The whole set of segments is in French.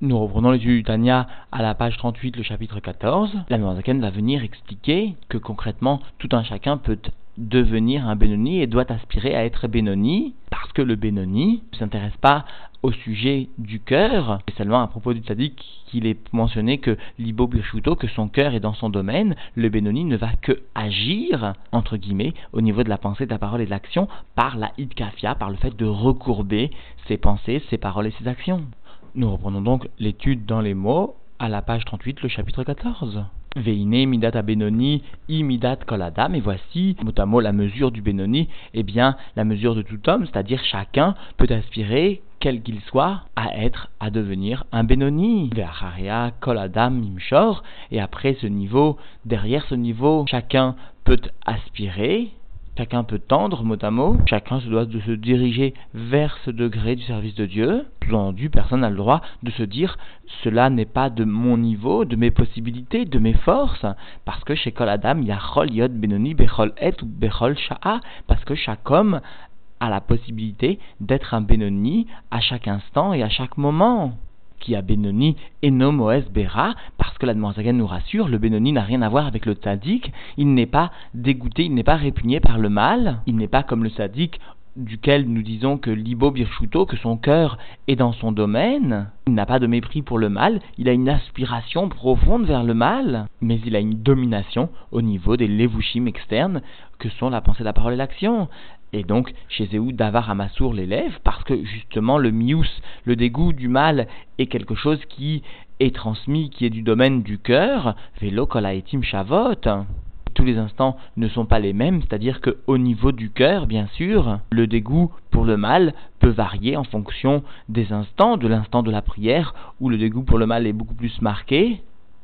Nous reprenons l'étude du Tanya à la page 38, le chapitre 14. La Zaken va venir expliquer que concrètement, tout un chacun peut devenir un Benoni et doit aspirer à être Benoni, parce que le Benoni ne s'intéresse pas au sujet du cœur, c'est seulement à propos du tzaddik qu'il est mentionné que Libo Birchuto, que son cœur est dans son domaine, le Benoni ne va que agir, entre guillemets, au niveau de la pensée, de la parole et de l'action, par la Idkafia, par le fait de recourber ses pensées, ses paroles et ses actions. Nous reprenons donc l'étude dans les mots à la page 38, le chapitre 14. Veine midat benoni i midat koladam. Et voici, mot à mot, la mesure du benoni, eh bien, la mesure de tout homme, c'est-à-dire chacun peut aspirer, quel qu'il soit, à être, à devenir un benoni. Ve'acharia koladam imshor. Et après ce niveau, derrière ce niveau, chacun peut aspirer, Chacun peut tendre mot à mot, chacun se doit de se diriger vers ce degré du service de Dieu. Tout entendu, personne n'a le droit de se dire cela n'est pas de mon niveau, de mes possibilités, de mes forces, parce que chez Kol Adam, il y a Chol Yod Benoni, Bechol Et ou Bechol Sha'a, parce que chaque homme a la possibilité d'être un Benoni à chaque instant et à chaque moment qui a Benoni et no Moes Bera, parce que la Zaken nous rassure, le Benoni n'a rien à voir avec le Tzadik, il n'est pas dégoûté, il n'est pas répugné par le mal, il n'est pas comme le Tzadik duquel nous disons que Libo Birchuto, que son cœur est dans son domaine, il n'a pas de mépris pour le mal, il a une aspiration profonde vers le mal, mais il a une domination au niveau des levushim externes que sont la pensée, la parole et l'action. Et donc, chez Zéhou, Davar l'élève parce que justement le mius, le dégoût du mal, est quelque chose qui est transmis, qui est du domaine du cœur. Velo kolaetim shavot. Tous les instants ne sont pas les mêmes, c'est-à-dire qu'au niveau du cœur, bien sûr, le dégoût pour le mal peut varier en fonction des instants, de l'instant de la prière, où le dégoût pour le mal est beaucoup plus marqué,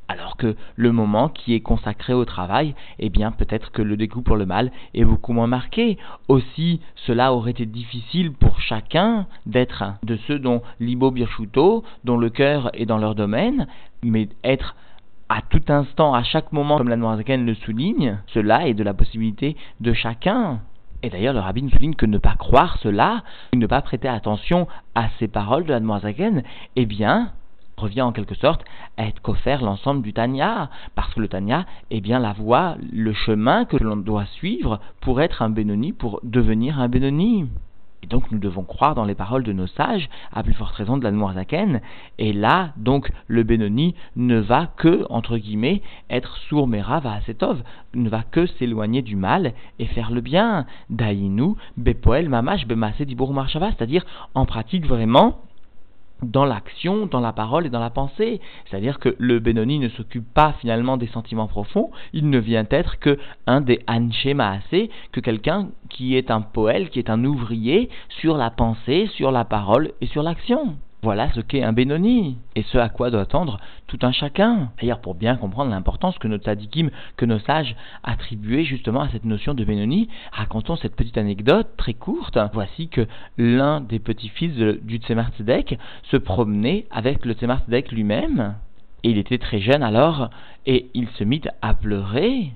alors que le moment qui est consacré au travail, eh bien peut-être que le dégoût pour le mal est beaucoup moins marqué. Aussi, cela aurait été difficile pour chacun d'être de ceux dont l'ibo birchuto, dont le cœur est dans leur domaine, mais être à tout instant, à chaque moment, comme la Noirzaken le souligne, cela est de la possibilité de chacun. Et d'ailleurs, le rabbin souligne que ne pas croire cela, ne pas prêter attention à ces paroles de la Noirzaken, eh bien, revient en quelque sorte à être qu'offert l'ensemble du Tanya, parce que le Tanya est bien la voie, le chemin que l'on doit suivre pour être un Benoni, pour devenir un Benoni. Et donc nous devons croire dans les paroles de nos sages, à plus forte raison de la Noirzaken. Et là, donc, le Benoni ne va que, entre guillemets, être sourd va setov, ne va que s'éloigner du mal et faire le bien. Daïnu, bepoel, mamash, bemase, dibour, marshava, c'est-à-dire en pratique vraiment dans l'action, dans la parole et dans la pensée. C'est-à-dire que le Benoni ne s'occupe pas finalement des sentiments profonds, il ne vient être que un des Anche Maasé, que quelqu'un qui est un poète, qui est un ouvrier sur la pensée, sur la parole et sur l'action. Voilà ce qu'est un Benoni, et ce à quoi doit tendre tout un chacun. D'ailleurs, pour bien comprendre l'importance que nos tzadikim, que nos sages attribuaient justement à cette notion de Benoni, racontons cette petite anecdote très courte. Voici que l'un des petits-fils du Tzemar Tzedek se promenait avec le Tzemar Tzedek lui-même, et il était très jeune alors, et il se mit à pleurer.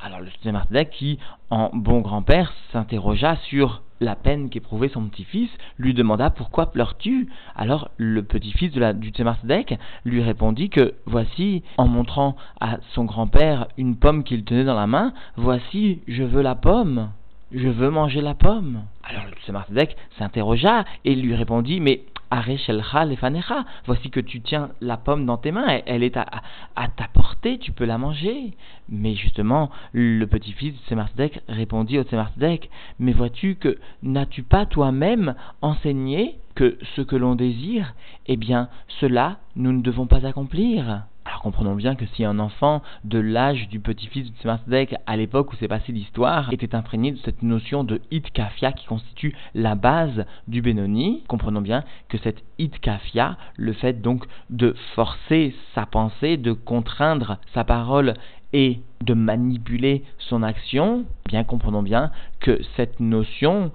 Alors le Tzemar Tzedek, qui, en bon grand-père, s'interrogea sur la peine qu'éprouvait son petit-fils, lui demanda pourquoi pleures-tu? Alors le petit-fils du Tzemar lui répondit que voici, en montrant à son grand-père une pomme qu'il tenait dans la main, voici, je veux la pomme, je veux manger la pomme. Alors le Tzemar s'interrogea et lui répondit, mais Voici que tu tiens la pomme dans tes mains, elle est à, ta portée, tu peux la manger. Mais justement, le petit-fils de Tzemardek répondit au Tzemardek, mais vois-tu que n'as-tu pas toi-même enseigné que ce que l'on désire, eh bien, cela, nous ne devons pas accomplir? Alors comprenons bien que si un enfant de l'âge du petit-fils de Tzemardek, à l'époque où s'est passée l'histoire, était imprégné de cette notion de kafia qui constitue la base du Benoni, comprenons bien que cette kafia, le fait donc de forcer sa pensée, de contraindre sa parole et de manipuler son action, bien comprenons bien que cette notion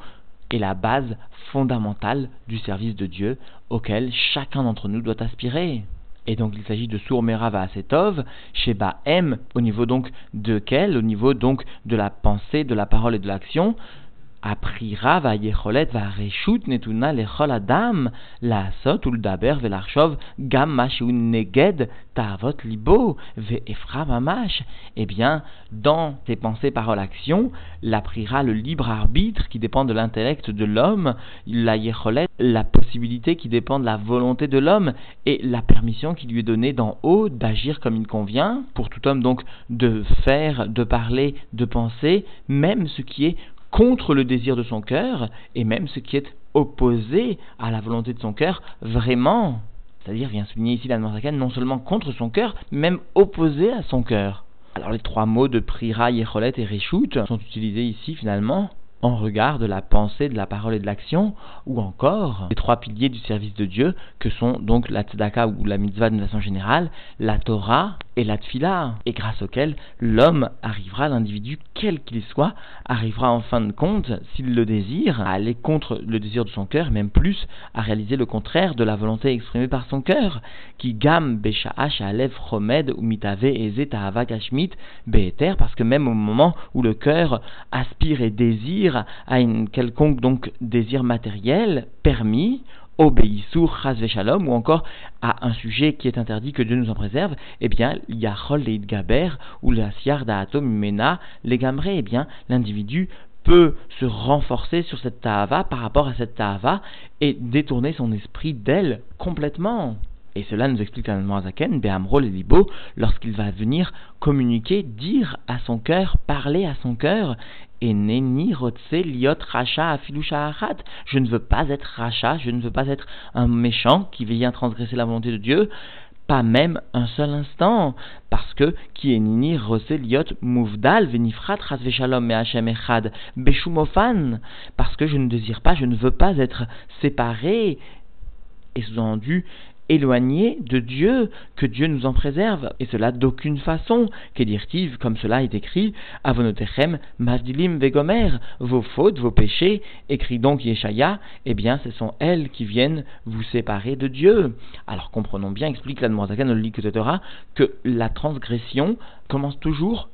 est la base fondamentale du service de Dieu auquel chacun d'entre nous doit aspirer. Et donc il s'agit de Sourmera Vaasetov, Sheba M, au niveau donc de quel Au niveau donc de la pensée, de la parole et de l'action, Aprira va yecholet va reshut netuna lechol adam la sot ou daber velarchov gam mashiun neged ta'avot libo ve efra mamash. Eh bien, dans tes pensées, paroles, actions, l'aprira le libre arbitre qui dépend de l'intellect de l'homme, la yecholet, la possibilité qui dépend de la volonté de l'homme et la permission qui lui est donnée d'en haut d'agir comme il convient, pour tout homme donc de faire, de parler, de penser, même ce qui est contre le désir de son cœur, et même ce qui est opposé à la volonté de son cœur, vraiment. C'est-à-dire, vient souligner ici la non seulement contre son cœur, même opposé à son cœur. Alors les trois mots de Prira, Yecholet et Reshut sont utilisés ici finalement en regard de la pensée, de la parole et de l'action, ou encore les trois piliers du service de Dieu, que sont donc la tzedaka ou la mitzvah de façon générale, la Torah et la tfila, et grâce auquel l'homme arrivera, l'individu, quel qu'il soit, arrivera en fin de compte, s'il le désire, à aller contre le désir de son cœur, même plus, à réaliser le contraire de la volonté exprimée par son cœur, qui gam besha'ash alev chomed ou mitave eze kashmit be'eter, parce que même au moment où le cœur aspire et désire, à une quelconque donc désir matériel permis, obéissur, chas shalom, ou encore à un sujet qui est interdit, que Dieu nous en préserve, eh bien, yachol le gaber, ou la siar da'atom mena, les gamré, eh bien, l'individu peut se renforcer sur cette tahava par rapport à cette tahava et détourner son esprit d'elle complètement. Et cela nous explique la Zaken, Behamro le Libo, lorsqu'il va venir communiquer, dire à son cœur, parler à son cœur, et liot racha Je ne veux pas être racha, je ne veux pas être un méchant qui vient transgresser la volonté de Dieu, pas même un seul instant, parce que qui est nini liot mouvdal venifrat rasveshalom me hachem echad beshumofan, parce que je ne désire pas, je ne veux pas être séparé et sous-entendu éloigné de Dieu, que Dieu nous en préserve, et cela d'aucune façon, qu'Edirtiv, comme cela est écrit, Avonotechem, Masdilim Vegomer, vos fautes, vos péchés, écrit donc Yeshaya, eh bien ce sont elles qui viennent vous séparer de Dieu. Alors comprenons bien, explique la Noirzakan que la transgression commence toujours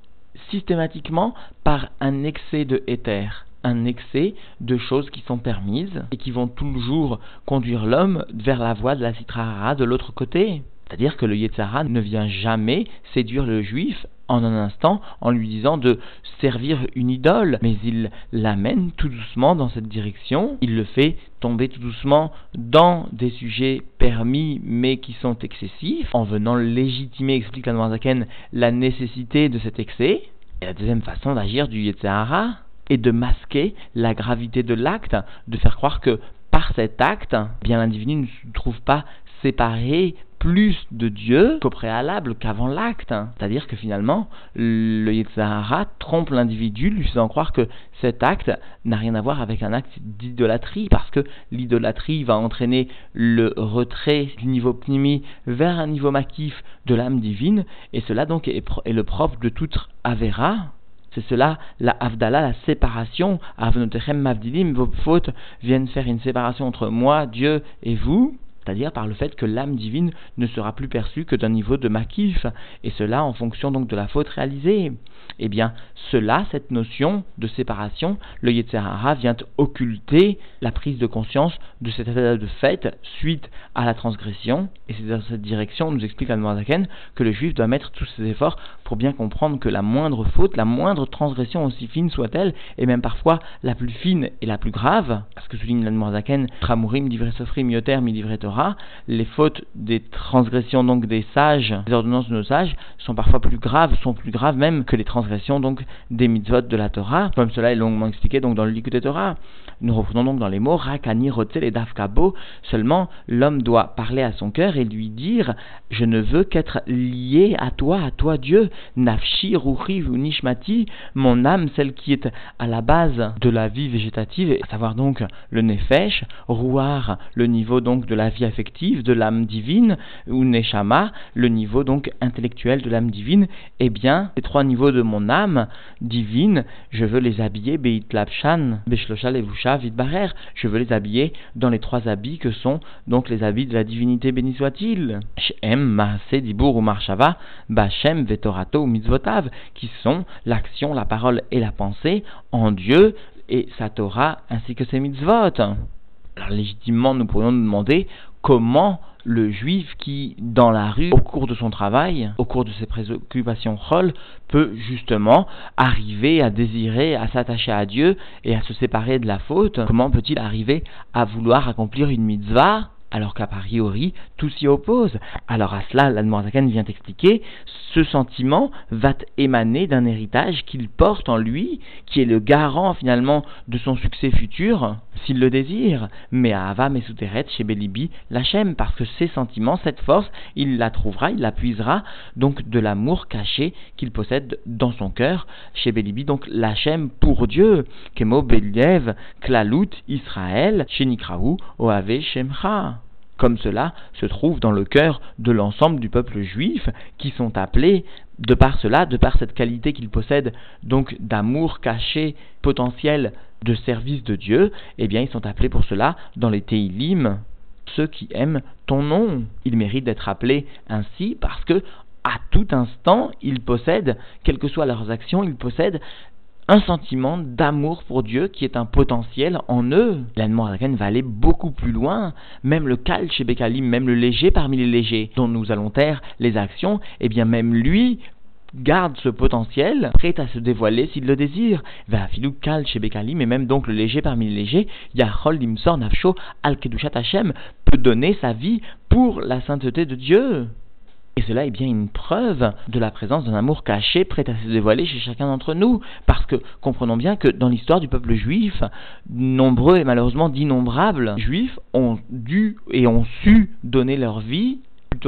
systématiquement par un excès de éther un excès de choses qui sont permises et qui vont toujours conduire l'homme vers la voie de la citrara de l'autre côté. C'est-à-dire que le Yetzara ne vient jamais séduire le juif en un instant en lui disant de servir une idole, mais il l'amène tout doucement dans cette direction, il le fait tomber tout doucement dans des sujets permis mais qui sont excessifs, en venant légitimer, explique la Zaken, la nécessité de cet excès. Et la deuxième façon d'agir du Yetzara, et de masquer la gravité de l'acte, de faire croire que par cet acte, bien l'individu ne se trouve pas séparé plus de Dieu qu'au préalable, qu'avant l'acte. C'est-à-dire que finalement, le Yetzirah trompe l'individu, lui faisant croire que cet acte n'a rien à voir avec un acte d'idolâtrie, parce que l'idolâtrie va entraîner le retrait du niveau pnimi vers un niveau makif de l'âme divine, et cela donc est, le propre de toute Avera, c'est cela, la Avdala, la séparation. Avnotechem Mavdilim, vos fautes viennent faire une séparation entre moi, Dieu et vous c'est-à-dire par le fait que l'âme divine ne sera plus perçue que d'un niveau de makif, et cela en fonction donc de la faute réalisée. Eh bien, cela, cette notion de séparation, le Yetzerara vient occulter la prise de conscience de cet état de fait suite à la transgression, et c'est dans cette direction, nous explique Zaken, que le juif doit mettre tous ses efforts pour bien comprendre que la moindre faute, la moindre transgression, aussi fine soit-elle, et même parfois la plus fine et la plus grave, parce que souligne Tramurim, Sofrim, Yoter, Midivre les fautes des transgressions donc des sages, les ordonnances de nos sages, sont parfois plus graves, sont plus graves même que les transgressions donc des mitzvot de la Torah, comme cela est longuement expliqué donc dans le Likud Torah. Nous reprenons donc dans les mots Rakani Rotel et Dafkabo, seulement l'homme doit parler à son cœur et lui dire Je ne veux qu'être lié à toi, à toi Dieu, Nafshi, Ruchi ou Nishmati, mon âme, celle qui est à la base de la vie végétative, à savoir donc le Nefesh, Rouar, le niveau donc de la vie affective de l'âme divine, ou Neshama, le niveau donc intellectuel de l'âme divine, eh bien, les trois niveaux de mon âme divine, je veux les habiller, Beit Lapshan, Evusha, Vidbarer, je veux les habiller dans les trois habits que sont donc les habits de la divinité, béni soit-il, Shem, Maase, Dibur ou Marshava, Bachem, Vetorato ou Mitzvotav, qui sont l'action, la parole et la pensée en Dieu, et sa Torah ainsi que ses mitzvot. Alors légitimement, nous pourrions nous demander comment le juif qui, dans la rue, au cours de son travail, au cours de ses préoccupations peut justement arriver à désirer, à s'attacher à Dieu et à se séparer de la faute. Comment peut-il arriver à vouloir accomplir une mitzvah alors qu'a priori, tout s'y oppose? Alors à cela, l'Admorazaken vient expliquer, ce sentiment va émaner d'un héritage qu'il porte en lui, qui est le garant finalement de son succès futur, s'il le désire. Mais à Ava Mesuteret, chez Belibi, l'Hachem, parce que ces sentiments, cette force, il la trouvera, il la puisera, donc de l'amour caché qu'il possède dans son cœur, chez Belibi, donc l'Hachem pour Dieu, Kemo Believ, Klalut, Israël, chez Oave Shemcha comme cela se trouve dans le cœur de l'ensemble du peuple juif, qui sont appelés, de par cela, de par cette qualité qu'ils possèdent, donc d'amour caché, potentiel de service de Dieu, eh bien ils sont appelés pour cela dans les Teilim, ceux qui aiment ton nom. Ils méritent d'être appelés ainsi parce que à tout instant, ils possèdent, quelles que soient leurs actions, ils possèdent un sentiment d'amour pour Dieu qui est un potentiel en eux. L'Anne va aller beaucoup plus loin. Même le Kal chez Bekalim, même le léger parmi les légers, dont nous allons taire les actions, eh bien même lui garde ce potentiel, prêt à se dévoiler s'il le désire. Va filou kal chez Bekalim, et même donc le léger parmi les légers, Yahol dimsor nafsho al kedushat Hashem, peut donner sa vie pour la sainteté de Dieu. Et cela est bien une preuve de la présence d'un amour caché prêt à se dévoiler chez chacun d'entre nous. Parce que comprenons bien que dans l'histoire du peuple juif, nombreux et malheureusement d'innombrables juifs ont dû et ont su donner leur vie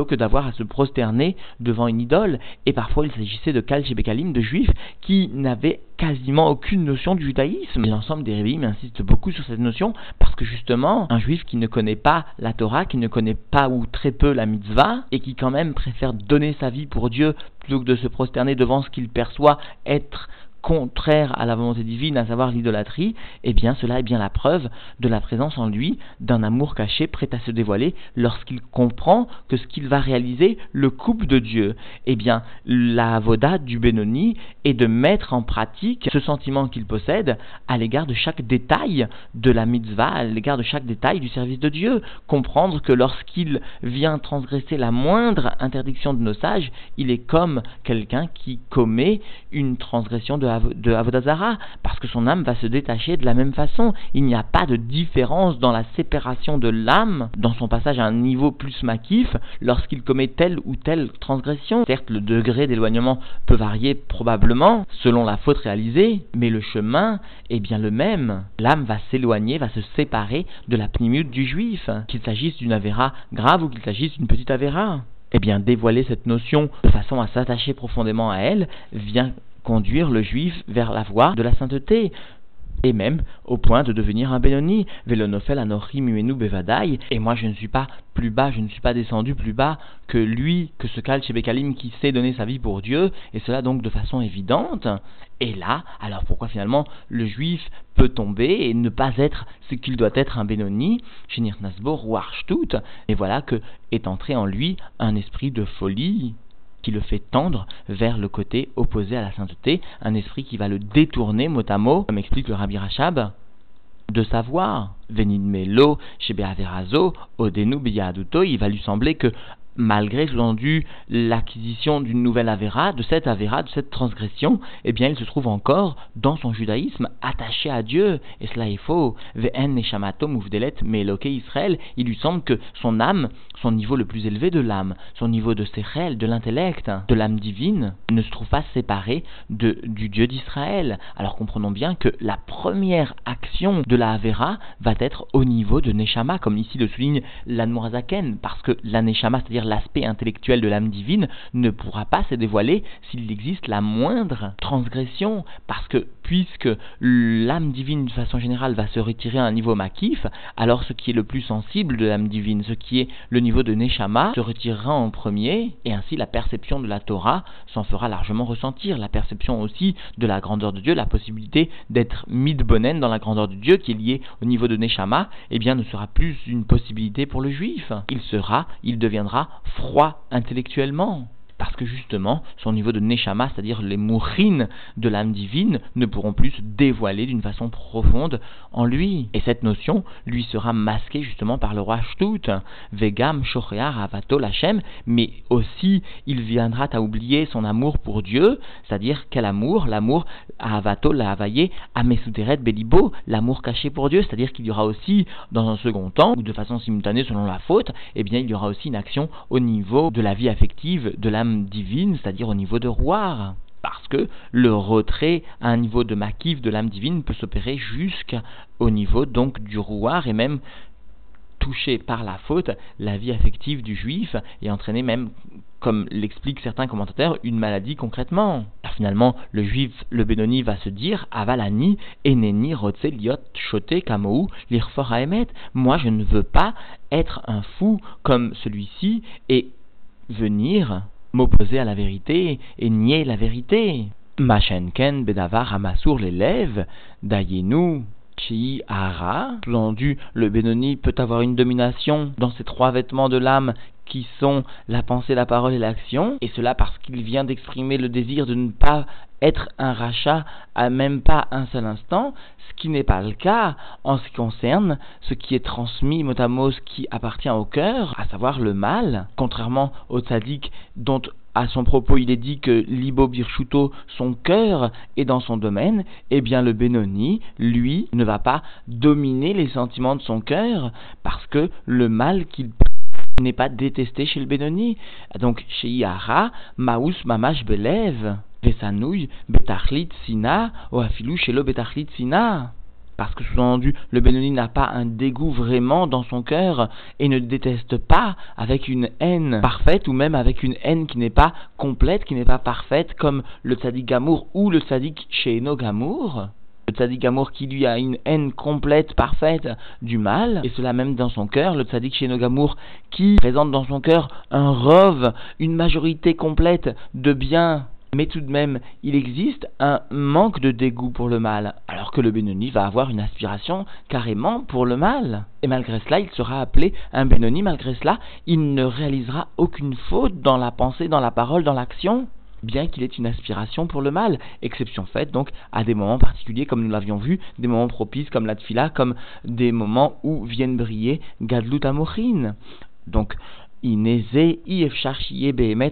que d'avoir à se prosterner devant une idole. Et parfois il s'agissait de Kal Bekalim, de juifs qui n'avaient quasiment aucune notion du judaïsme. L'ensemble des révim insiste beaucoup sur cette notion parce que justement, un juif qui ne connaît pas la Torah, qui ne connaît pas ou très peu la mitzvah, et qui quand même préfère donner sa vie pour Dieu plutôt que de se prosterner devant ce qu'il perçoit être contraire à la volonté divine, à savoir l'idolâtrie, eh bien cela est bien la preuve de la présence en lui d'un amour caché prêt à se dévoiler lorsqu'il comprend que ce qu'il va réaliser le coupe de Dieu. Eh bien, la voda du Benoni est de mettre en pratique ce sentiment qu'il possède à l'égard de chaque détail de la mitzvah, à l'égard de chaque détail du service de Dieu. Comprendre que lorsqu'il vient transgresser la moindre interdiction de nos sages, il est comme quelqu'un qui commet une transgression de de Avodazara, parce que son âme va se détacher de la même façon. Il n'y a pas de différence dans la séparation de l'âme, dans son passage à un niveau plus maquif, lorsqu'il commet telle ou telle transgression. Certes, le degré d'éloignement peut varier probablement selon la faute réalisée, mais le chemin est bien le même. L'âme va s'éloigner, va se séparer de la pnimute du juif, qu'il s'agisse d'une avéra grave ou qu'il s'agisse d'une petite avéra eh bien, dévoiler cette notion de façon à s'attacher profondément à elle vient conduire le juif vers la voie de la sainteté, et même au point de devenir un Benoni. Velonofel anochim umenu bevadai. Et moi, je ne suis pas plus bas, je ne suis pas descendu plus bas que lui, que ce Kal Bekalim qui sait donner sa vie pour Dieu, et cela donc de façon évidente. Et là, alors pourquoi finalement le juif peut tomber et ne pas être ce qu'il doit être un Benoni, Shinir Nasbor ou et voilà que est entré en lui un esprit de folie qui le fait tendre vers le côté opposé à la sainteté, un esprit qui va le détourner mot à mot, comme explique le Rabbi Rachab, de savoir. Venid Melo, chez Beaverazo, Odenu Biyaduto, il va lui sembler que malgré sous-entendu l'acquisition d'une nouvelle avéra, de cette avéra, de cette transgression, eh bien il se trouve encore dans son judaïsme attaché à Dieu, et cela est faux. Ve'en neshamatom uvdelet Israël, il lui semble que son âme, son niveau le plus élevé de l'âme, son niveau de sechel, de l'intellect, de l'âme divine, ne se trouve pas séparé de, du Dieu d'Israël. Alors comprenons bien que la première action de la avéra va être au niveau de Neshama, comme ici le souligne l'Anmorazaken, parce que la Neshama, c'est-à-dire l'aspect intellectuel de l'âme divine, ne pourra pas se dévoiler s'il existe la moindre transgression, parce que puisque l'âme divine de façon générale va se retirer à un niveau makif, alors ce qui est le plus sensible de l'âme divine, ce qui est le niveau de Neshama, se retirera en premier, et ainsi la perception de la Torah s'en fera largement ressentir, la perception aussi de la grandeur de Dieu, la possibilité d'être midbonen dans la grandeur de Dieu qui est liée au niveau de Neshama, eh bien ne sera plus une possibilité pour le juif. Il sera, il deviendra froid intellectuellement. Que justement, son niveau de Neshama, c'est-à-dire les mourines de l'âme divine, ne pourront plus se dévoiler d'une façon profonde en lui. Et cette notion lui sera masquée justement par le roi Shtut, Vegam Shochear Avato Lachem, mais aussi il viendra à oublier son amour pour Dieu, c'est-à-dire quel amour? L'amour à Avato la Havaye, à Belibo, l'amour caché pour Dieu, c'est-à-dire qu'il y aura aussi, dans un second temps, ou de façon simultanée selon la faute, eh bien il y aura aussi une action au niveau de la vie affective de l'âme divine, c'est-à-dire au niveau de Roir parce que le retrait à un niveau de maquif de l'âme divine peut s'opérer jusqu'au niveau donc du rouard et même toucher par la faute la vie affective du juif et entraîner même, comme l'expliquent certains commentateurs, une maladie concrètement. finalement, le juif, le Benoni, va se dire Avalani, Eneni, Rotse, Liot, Chote, Kamou, Lirfor. Moi, je ne veux pas être un fou comme celui-ci et venir m'opposer à la vérité et nier la vérité. Machenken bedavar amasour l'élève, dayenu chi ara. Le Benoni peut avoir une domination dans ces trois vêtements de l'âme qui sont la pensée, la parole et l'action, et cela parce qu'il vient d'exprimer le désir de ne pas être un rachat à même pas un seul instant, ce qui n'est pas le cas en ce qui concerne ce qui est transmis mot à mot, ce qui appartient au cœur, à savoir le mal, contrairement au tzaddik dont à son propos il est dit que Libo Birchuto, son cœur est dans son domaine, eh bien le Benoni, lui, ne va pas dominer les sentiments de son cœur, parce que le mal qu'il n'est pas détesté chez le Benoni. Donc chez Yahara, Maus Mamash Belev. Vesanouille, Betachlit Sina, ou Afilou Shelo Betachlit Sina. Parce que sous-entendu, le Benoni n'a pas un dégoût vraiment dans son cœur et ne déteste pas avec une haine parfaite ou même avec une haine qui n'est pas complète, qui n'est pas parfaite comme le tzaddik Gamour ou le tzaddik Sheeno Gamour. Le tzaddik Gamour qui lui a une haine complète, parfaite du mal, et cela même dans son cœur, le tzaddik Sheeno Gamour qui présente dans son cœur un rove, une majorité complète de bien. Mais tout de même, il existe un manque de dégoût pour le mal, alors que le Benoni va avoir une aspiration carrément pour le mal. Et malgré cela, il sera appelé un Benoni, malgré cela, il ne réalisera aucune faute dans la pensée, dans la parole, dans l'action bien qu'il ait une aspiration pour le mal, exception faite donc à des moments particuliers comme nous l'avions vu, des moments propices comme la tfila, comme des moments où viennent briller Gadlut Amochin. Donc Ineze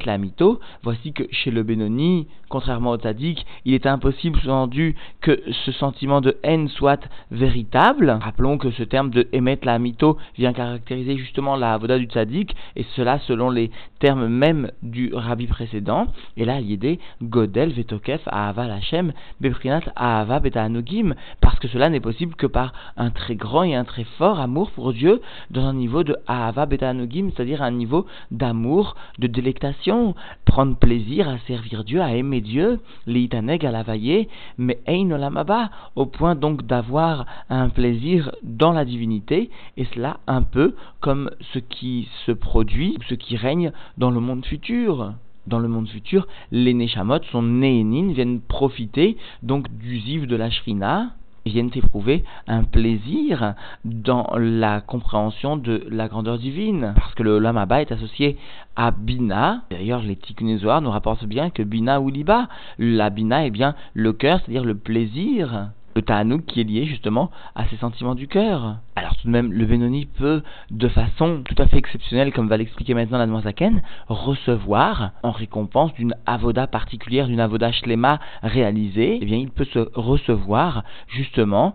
la mito. Voici que chez le Benoni, contrairement au Tzadik, il est impossible, sous-entendu, que ce sentiment de haine soit véritable. Rappelons que ce terme de Emet la mito vient caractériser justement la avoda du Tzadik, et cela selon les termes même du rabbi précédent. Et là, l'idée Godel Vetokef Ahava Lachem Beprinat Ahava Betanogim, parce que cela n'est possible que par un très grand et un très fort amour pour Dieu dans un niveau de Ahava Betanogim, c'est-à-dire un niveau d'amour, de délectation, prendre plaisir à servir Dieu, à aimer Dieu, l'itaneg à la vailler, mais ein olamaba, au point donc d'avoir un plaisir dans la divinité, et cela un peu comme ce qui se produit, ce qui règne dans le monde futur. Dans le monde futur, les Neshamot, son Néhénin, viennent profiter donc du ziv de la Shrina, viennent éprouver un plaisir dans la compréhension de la grandeur divine. Parce que le Lamaba est associé à Bina. D'ailleurs, les Tikkunézoirs nous rapportent bien que Bina ou Liba, la Bina est bien le cœur, c'est-à-dire le plaisir le ta'anouk qui est lié justement à ces sentiments du cœur. Alors tout de même, le Benoni peut, de façon tout à fait exceptionnelle, comme va l'expliquer maintenant la Zaken, recevoir en récompense d'une avoda particulière, d'une avoda shlema réalisée, eh bien il peut se recevoir justement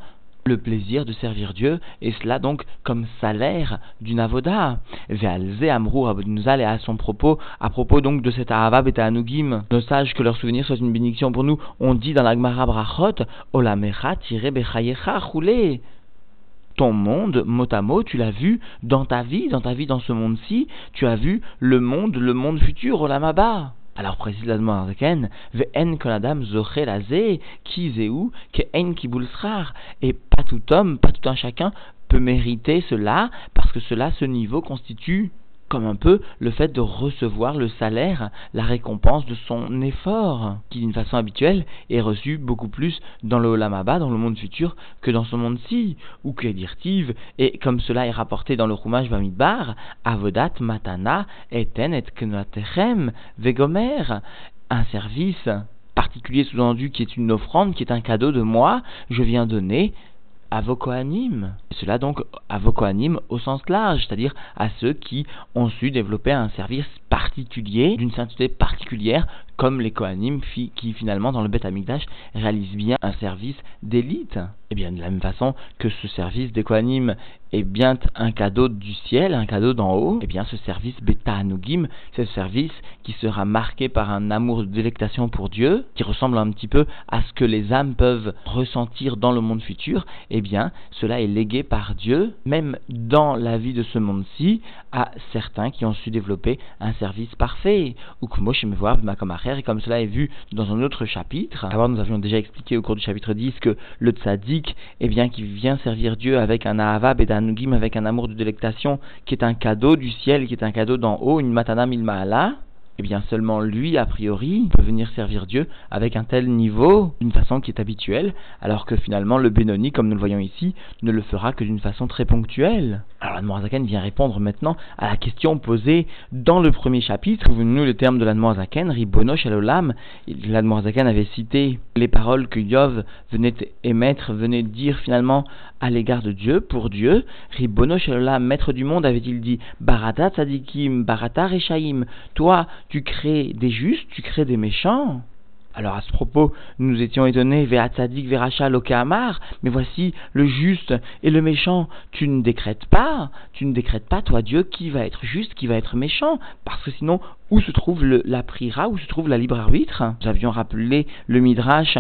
le plaisir de servir Dieu, et cela donc comme salaire d'une avoda. Ve'alze amrou et à son propos, à propos donc de cet ahava et anugim, nos sages que leur souvenir soit une bénédiction pour nous, on dit dans la Gemara Brachot, olamecha tire bechayecha roulé ton monde, mot à mot, tu l'as vu dans ta vie, dans ta vie dans ce monde-ci, tu as vu le monde, le monde futur, Olamaba. Alors précise la demande ve'en konadam zoche laze, ki zeu, ke en. Et pas tout homme, pas tout un chacun peut mériter cela, parce que cela, ce niveau constitue comme un peu le fait de recevoir le salaire, la récompense de son effort, qui d'une façon habituelle est reçu beaucoup plus dans le Olamaba, dans le monde futur, que dans ce monde-ci, ou que dirtive, et comme cela est rapporté dans le Rumash Bamidbar, Avodat Matana Eten et Knatechem Vegomer, un service particulier sous-entendu qui est une offrande, qui est un cadeau de moi, je viens donner à vos Cela donc à vos au sens large, c'est-à-dire à ceux qui ont su développer un service particulier, d'une sainteté particulière, comme les Kohanim qui finalement dans le Beth Amikdash réalisent bien un service d'élite. Et eh bien de la même façon que ce service des Kohanim est bien un cadeau du ciel, un cadeau d'en haut, et eh bien ce service Beta Anugim, c'est ce service qui sera marqué par un amour de délectation pour Dieu, qui ressemble un petit peu à ce que les âmes peuvent ressentir dans le monde futur, et eh bien cela est légué par Dieu, même dans la vie de ce monde-ci, à certains qui ont su développer un service parfait. Ou et comme cela est vu dans un autre chapitre. Alors nous avions déjà expliqué au cours du chapitre 10 que le tzaddik, eh bien, qui vient servir Dieu avec un ahavab et un avec un amour de délectation, qui est un cadeau du ciel, qui est un cadeau d'en haut, une matana milmaala, eh bien seulement lui, a priori, peut venir servir Dieu avec un tel niveau, d'une façon qui est habituelle, alors que finalement le Benoni, comme nous le voyons ici, ne le fera que d'une façon très ponctuelle. Alors l'Admorazaken vient répondre maintenant à la question posée dans le premier chapitre. Souvenez-nous le terme de l'Admorazaken, Ribono Shalolam. L'Admorazaken avait cité les paroles que Yov venait émettre, venait dire finalement à l'égard de Dieu, pour Dieu. Ribono Shalolam, maître du monde, avait-il dit, Barata Tzadikim, Barata Rechaim, toi, tu crées des justes, tu crées des méchants. Alors à ce propos, nous étions étonnés, Ve'atzadik Veracha Lokeamar, mais voici le juste et le méchant, tu ne décrètes pas, tu ne décrètes pas, toi Dieu, qui va être juste, qui va être méchant, parce que sinon, où se trouve la prira, où se trouve la libre arbitre? Nous avions rappelé le Midrash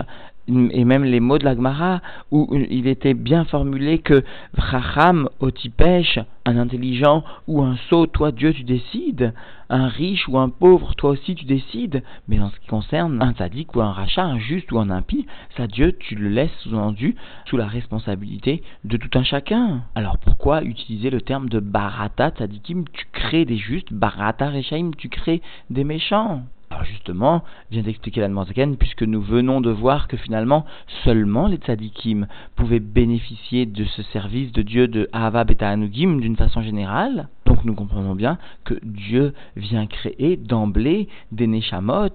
et même les mots de la Gemara, où il était bien formulé que Vracham Otipesh, un intelligent ou un sot, toi Dieu tu décides, un riche ou un pauvre, toi aussi tu décides, mais en ce qui concerne un sadique ou un rachat, un juste ou un impie, ça Dieu tu le laisses sous-entendu sous la responsabilité de tout un chacun. Alors pourquoi utiliser le terme de barata tzadikim, tu crées des justes, barata rechaim, tu crées des méchants alors justement, vient d'expliquer la Zaken, puisque nous venons de voir que finalement, seulement les tzadikim pouvaient bénéficier de ce service de Dieu de Ahava Beta Anugim d'une façon générale. Donc nous comprenons bien que Dieu vient créer d'emblée des Neshamot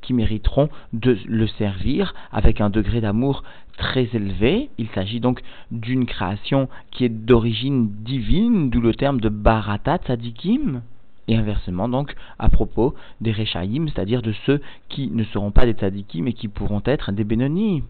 qui mériteront de le servir avec un degré d'amour très élevé. Il s'agit donc d'une création qui est d'origine divine, d'où le terme de Barata Tzadikim. Et inversement, donc, à propos des Rechaïm, c'est-à-dire de ceux qui ne seront pas des Tzadikim mais qui pourront être des Benoni.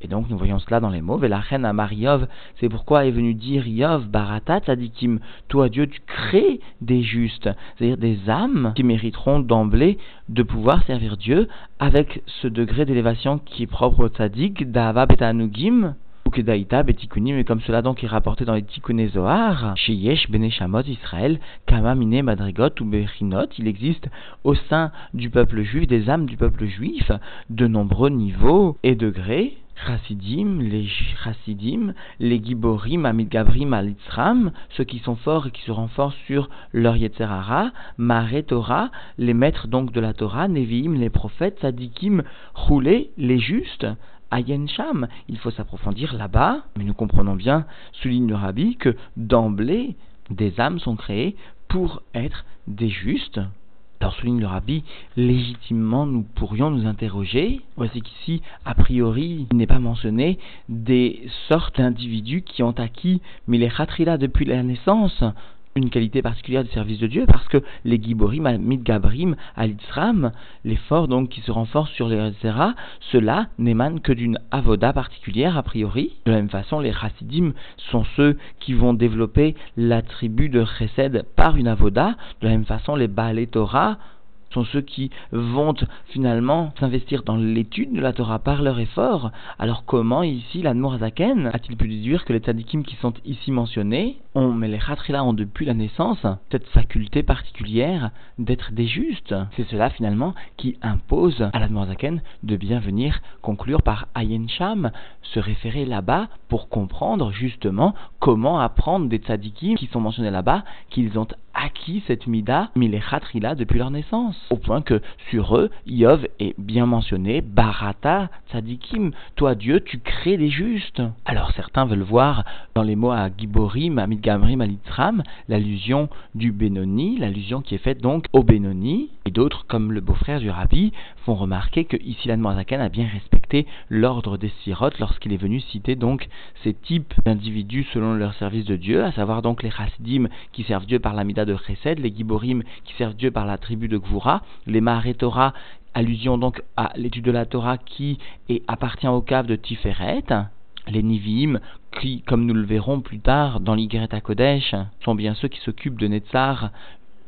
Et donc, nous voyons cela dans les mots. la reine à Mariov, c'est pourquoi est venu dire Yov, Barata, Tzadikim. Toi, Dieu, tu crées des justes, c'est-à-dire des âmes qui mériteront d'emblée de pouvoir servir Dieu avec ce degré d'élévation qui est propre au Tzadik, Dava Betanugim, Ukedaïta, et comme cela donc est rapporté dans les Tikkuné Zohar, chez Yesh Beneshamot Israël, Kama Mine Madrigot ou Bechinot, il existe au sein du peuple juif, des âmes du peuple juif, de nombreux niveaux et degrés, Chassidim, les Chassidim, les Giborim, Amid Gabrim, Alitzram, ceux qui sont forts et qui se renforcent sur leur Yetzerara, Mare Torah, les maîtres donc de la Torah, Neviim, les prophètes, Sadikim, Roulé, les justes, Ayen Sham. Il faut s'approfondir là-bas, mais nous comprenons bien, souligne le rabbi, que d'emblée, des âmes sont créées pour être des justes. Alors souligne le rabbi, légitimement nous pourrions nous interroger, voici qu'ici, a priori, il n'est pas mentionné des sortes d'individus qui ont acquis, mais les khatrila depuis la naissance, une qualité particulière du service de Dieu parce que les Giborim, Midgabrim, Alitzram, les forts donc qui se renforcent sur les Zera, cela n'émane que d'une avoda particulière a priori. De la même façon, les Chassidim sont ceux qui vont développer l'attribut de Chesed par une avoda. De la même façon, les Baal Torah sont ceux qui vont finalement s'investir dans l'étude de la Torah par leur effort. Alors comment ici l'Admor Azaken a-t-il pu déduire que les tzadikim qui sont ici mentionnés ont, mais les Khatrila ont depuis la naissance cette faculté particulière d'être des justes. C'est cela finalement qui impose à la Zaken de bien venir conclure par Ayen Sham, se référer là-bas pour comprendre justement comment apprendre des tzadikim qui sont mentionnés là-bas, qu'ils ont acquis cette mida, milechatrila, depuis leur naissance. Au point que sur eux, Yov est bien mentionné, barata tzadikim, toi Dieu, tu crées des justes. Alors certains veulent voir dans les mots à Giborim, à Midgamrim, l'allusion du Benoni, l'allusion qui est faite donc au Benoni, et d'autres, comme le beau-frère du Rabbi, font remarquer que ici l'Admorazakan a bien respecté l'ordre des sirotes lorsqu'il est venu citer donc ces types d'individus selon leur service de Dieu, à savoir donc les Hasidim qui servent Dieu par l'amida de Chesed, les Giborim qui servent Dieu par la tribu de Gvura, les Maharetora, allusion donc à l'étude de la Torah qui appartient au cave de Tiferet, les Nivim, qui, comme nous le verrons plus tard dans l'Igreta Kodesh, sont bien ceux qui s'occupent de Netzar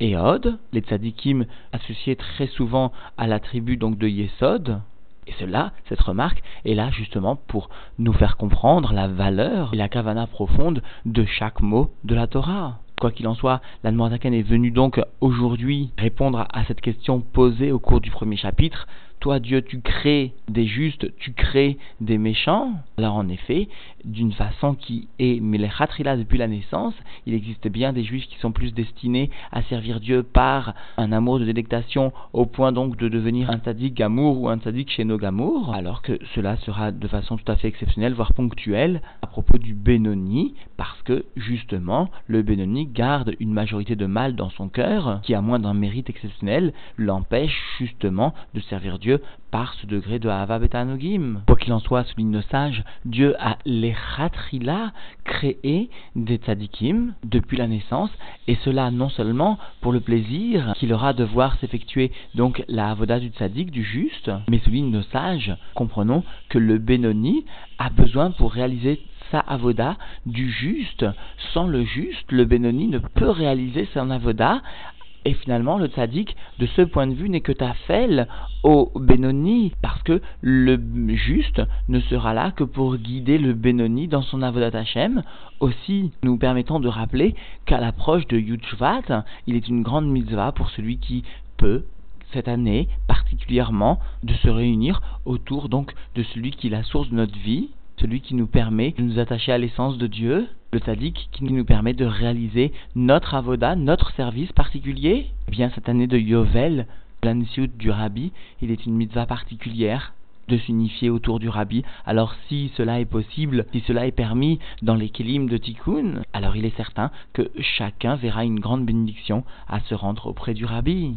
et Od, les tzadikim associés très souvent à la tribu donc de Yesod, et cela, cette remarque, est là justement pour nous faire comprendre la valeur et la kavana profonde de chaque mot de la Torah. Quoi qu'il en soit, l'Admorazaken est venu donc aujourd'hui répondre à cette question posée au cours du premier chapitre toi Dieu tu crées des justes, tu crées des méchants. Alors en effet, d'une façon qui est Melechatrila depuis la naissance, il existe bien des juifs qui sont plus destinés à servir Dieu par un amour de délectation au point donc de devenir un tzaddik gamour ou un tzaddik chez nos gamour, alors que cela sera de façon tout à fait exceptionnelle, voire ponctuelle, à propos du Benoni, parce que justement le Benoni garde une majorité de mal dans son cœur, qui à moins d'un mérite exceptionnel l'empêche justement de servir Dieu par ce degré de Hava Betanogim. Quoi qu'il en soit, souligne le sage, Dieu a les Khatrila créé des tzadikim depuis la naissance, et cela non seulement pour le plaisir qu'il aura de voir s'effectuer donc la Avoda du tzadik, du juste, mais souligne le sage, comprenons que le Benoni a besoin pour réaliser sa avoda du juste. Sans le juste, le Benoni ne peut réaliser son avoda et finalement, le tzaddik, de ce point de vue, n'est que tafel au Benoni, parce que le juste ne sera là que pour guider le Benoni dans son avodat Hashem. Aussi, nous permettons de rappeler qu'à l'approche de Yudshvat, il est une grande mitzvah pour celui qui peut cette année particulièrement de se réunir autour donc de celui qui est la source de notre vie, celui qui nous permet de nous attacher à l'essence de Dieu, le tzaddik qui nous permet de réaliser notre avoda, notre service particulier. Eh bien, cette année de Yovel, l'ansiut du rabbi, il est une mitzvah particulière de s'unifier autour du rabbi. Alors si cela est possible, si cela est permis dans les de Tikkun, alors il est certain que chacun verra une grande bénédiction à se rendre auprès du rabbi.